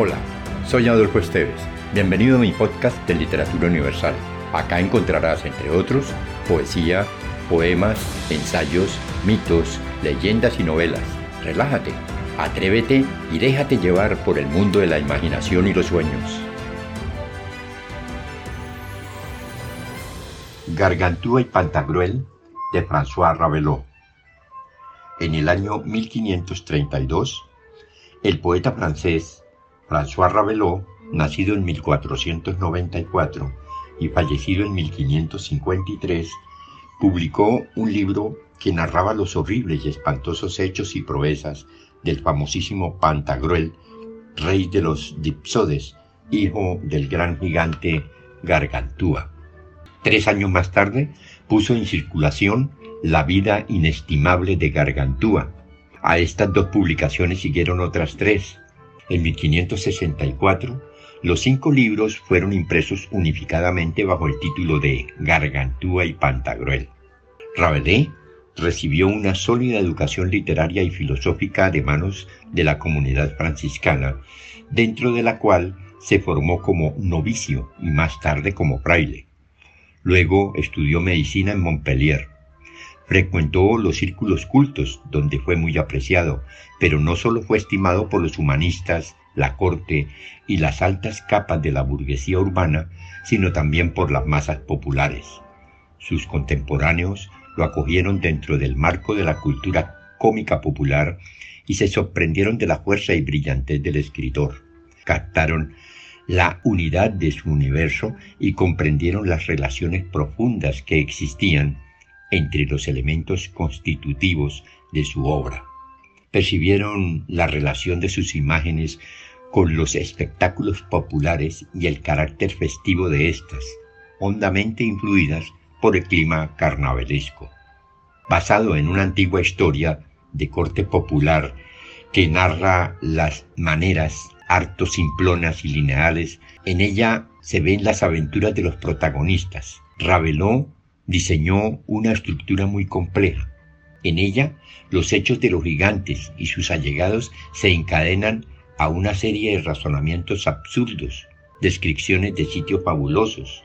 Hola, soy Adolfo Esteves. Bienvenido a mi podcast de Literatura Universal. Acá encontrarás, entre otros, poesía, poemas, ensayos, mitos, leyendas y novelas. Relájate, atrévete y déjate llevar por el mundo de la imaginación y los sueños. Gargantúa y Pantagruel de François Rabelais. En el año 1532, el poeta francés François Rabelais, nacido en 1494 y fallecido en 1553, publicó un libro que narraba los horribles y espantosos hechos y proezas del famosísimo Pantagruel, rey de los Dipsodes, hijo del gran gigante Gargantúa. Tres años más tarde puso en circulación La vida inestimable de Gargantúa. A estas dos publicaciones siguieron otras tres, en 1564, los cinco libros fueron impresos unificadamente bajo el título de Gargantúa y Pantagruel. Rabelais recibió una sólida educación literaria y filosófica de manos de la comunidad franciscana, dentro de la cual se formó como novicio y más tarde como fraile. Luego estudió medicina en Montpellier. Frecuentó los círculos cultos, donde fue muy apreciado, pero no solo fue estimado por los humanistas, la corte y las altas capas de la burguesía urbana, sino también por las masas populares. Sus contemporáneos lo acogieron dentro del marco de la cultura cómica popular y se sorprendieron de la fuerza y brillantez del escritor. Captaron la unidad de su universo y comprendieron las relaciones profundas que existían entre los elementos constitutivos de su obra. Percibieron la relación de sus imágenes con los espectáculos populares y el carácter festivo de éstas, hondamente influidas por el clima carnavalesco. Basado en una antigua historia de corte popular que narra las maneras harto simplonas y lineales, en ella se ven las aventuras de los protagonistas. Diseñó una estructura muy compleja. En ella, los hechos de los gigantes y sus allegados se encadenan a una serie de razonamientos absurdos, descripciones de sitios fabulosos,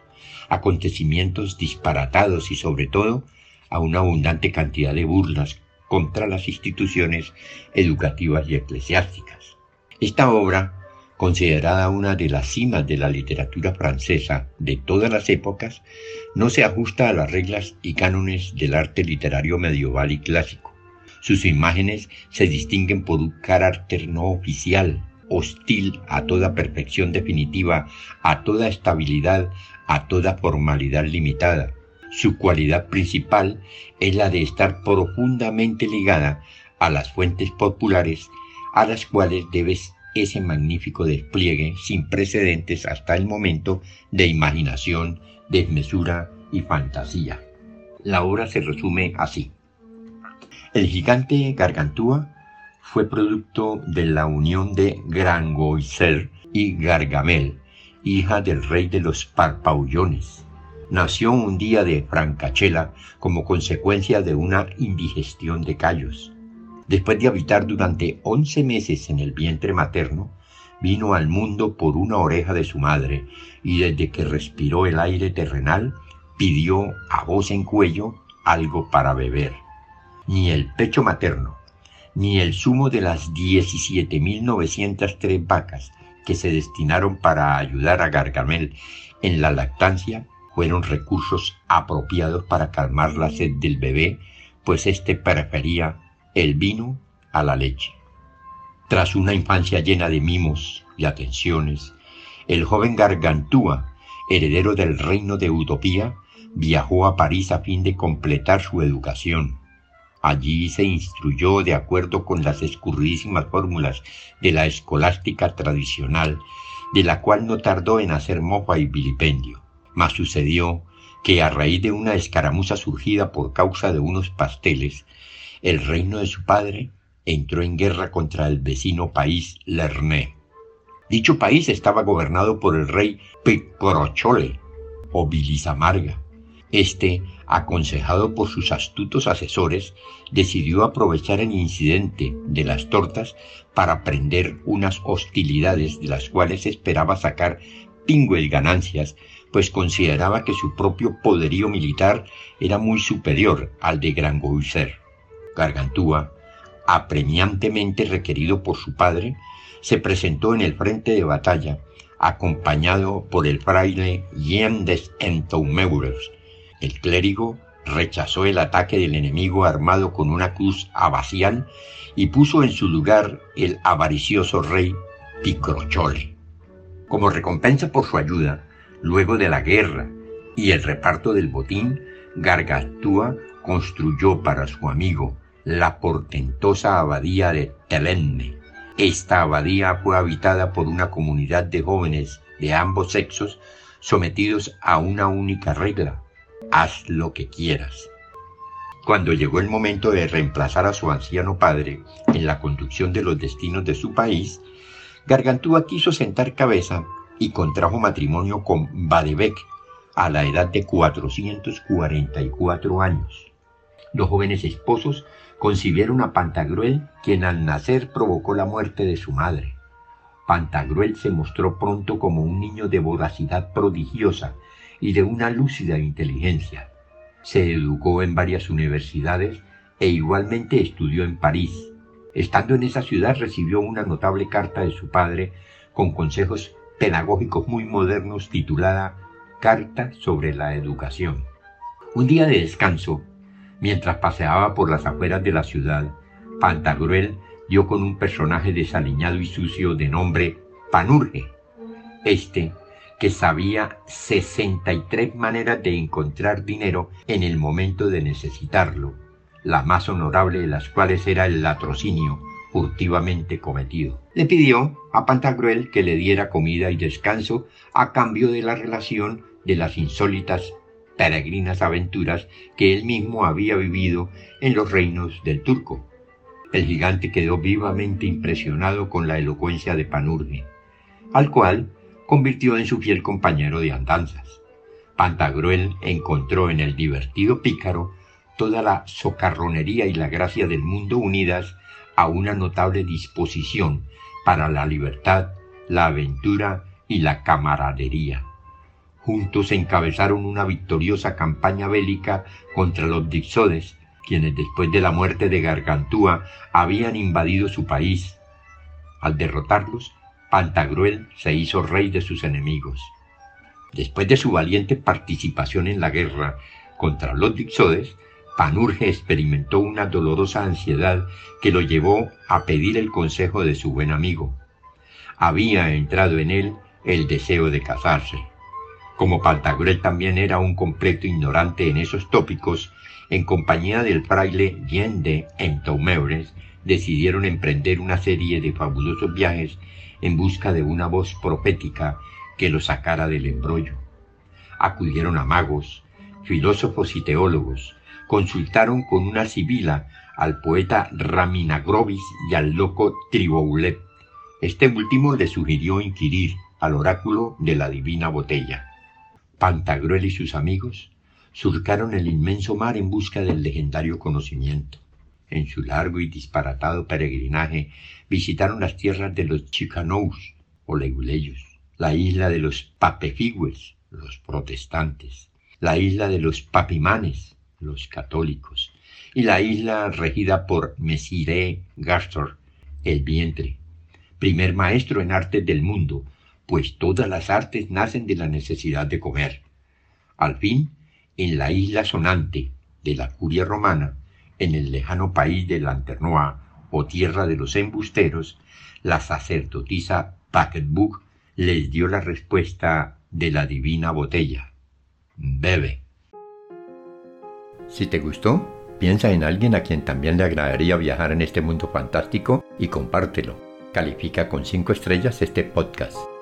acontecimientos disparatados y sobre todo a una abundante cantidad de burlas contra las instituciones educativas y eclesiásticas. Esta obra considerada una de las cimas de la literatura francesa de todas las épocas, no se ajusta a las reglas y cánones del arte literario medieval y clásico. Sus imágenes se distinguen por un carácter no oficial, hostil a toda perfección definitiva, a toda estabilidad, a toda formalidad limitada. Su cualidad principal es la de estar profundamente ligada a las fuentes populares a las cuales debes ese magnífico despliegue sin precedentes hasta el momento de imaginación, desmesura y fantasía. La obra se resume así. El gigante Gargantúa fue producto de la unión de Grangoiser y Gargamel, hija del rey de los Parpaullones. Nació un día de Francachela como consecuencia de una indigestión de callos. Después de habitar durante once meses en el vientre materno, vino al mundo por una oreja de su madre y desde que respiró el aire terrenal, pidió a voz en cuello algo para beber. Ni el pecho materno, ni el zumo de las 17.903 vacas que se destinaron para ayudar a Gargamel en la lactancia fueron recursos apropiados para calmar la sed del bebé, pues éste prefería el vino a la leche. Tras una infancia llena de mimos y atenciones, el joven Gargantúa, heredero del reino de Utopía, viajó a París a fin de completar su educación. Allí se instruyó de acuerdo con las escurridísimas fórmulas de la escolástica tradicional, de la cual no tardó en hacer mofa y vilipendio. Mas sucedió que a raíz de una escaramuza surgida por causa de unos pasteles, el reino de su padre entró en guerra contra el vecino país Lerné. Dicho país estaba gobernado por el rey Picorochole o Bilisamarga, Este, aconsejado por sus astutos asesores, decidió aprovechar el incidente de las tortas para prender unas hostilidades de las cuales esperaba sacar pingües ganancias, pues consideraba que su propio poderío militar era muy superior al de Grangoiser. Gargantúa, apremiantemente requerido por su padre, se presentó en el frente de batalla, acompañado por el fraile Jean des. El clérigo rechazó el ataque del enemigo armado con una cruz abacial y puso en su lugar el avaricioso rey Picrochole. Como recompensa por su ayuda, luego de la guerra y el reparto del botín, Gargantúa construyó para su amigo la portentosa abadía de Telenne. Esta abadía fue habitada por una comunidad de jóvenes de ambos sexos sometidos a una única regla, haz lo que quieras. Cuando llegó el momento de reemplazar a su anciano padre en la conducción de los destinos de su país, Gargantúa quiso sentar cabeza y contrajo matrimonio con Badebec a la edad de 444 años. Los jóvenes esposos concibieron a Pantagruel, quien al nacer provocó la muerte de su madre. Pantagruel se mostró pronto como un niño de voracidad prodigiosa y de una lúcida inteligencia. Se educó en varias universidades e igualmente estudió en París. Estando en esa ciudad recibió una notable carta de su padre con consejos pedagógicos muy modernos titulada Carta sobre la Educación. Un día de descanso, Mientras paseaba por las afueras de la ciudad, Pantagruel dio con un personaje desaliñado y sucio de nombre Panurge. Este, que sabía 63 maneras de encontrar dinero en el momento de necesitarlo, la más honorable de las cuales era el latrocinio furtivamente cometido. Le pidió a Pantagruel que le diera comida y descanso a cambio de la relación de las insólitas peregrinas aventuras que él mismo había vivido en los reinos del turco. El gigante quedó vivamente impresionado con la elocuencia de Panurge, al cual convirtió en su fiel compañero de andanzas. Pantagruel encontró en el divertido pícaro toda la socarronería y la gracia del mundo unidas a una notable disposición para la libertad, la aventura y la camaradería. Juntos encabezaron una victoriosa campaña bélica contra los Dixodes, quienes después de la muerte de Gargantúa habían invadido su país. Al derrotarlos, Pantagruel se hizo rey de sus enemigos. Después de su valiente participación en la guerra contra los Dixodes, Panurge experimentó una dolorosa ansiedad que lo llevó a pedir el consejo de su buen amigo. Había entrado en él el deseo de casarse. Como Pantagruel también era un completo ignorante en esos tópicos, en compañía del fraile Jean de Entoumeures, decidieron emprender una serie de fabulosos viajes en busca de una voz profética que lo sacara del embrollo. Acudieron a magos, filósofos y teólogos, consultaron con una sibila al poeta Raminagrovis y al loco Triboulet. Este último le sugirió inquirir al oráculo de la divina botella. Pantagruel y sus amigos surcaron el inmenso mar en busca del legendario conocimiento. En su largo y disparatado peregrinaje visitaron las tierras de los Chicanous o Leguleyos, la isla de los Papefigues, los protestantes, la isla de los Papimanes, los católicos, y la isla regida por Messire Gastor, el vientre, primer maestro en artes del mundo, pues todas las artes nacen de la necesidad de comer. Al fin, en la isla sonante de la curia romana, en el lejano país de Lanternois o tierra de los embusteros, la sacerdotisa Paquetbook les dio la respuesta de la divina botella. Bebe. Si te gustó, piensa en alguien a quien también le agradaría viajar en este mundo fantástico y compártelo. Califica con 5 estrellas este podcast.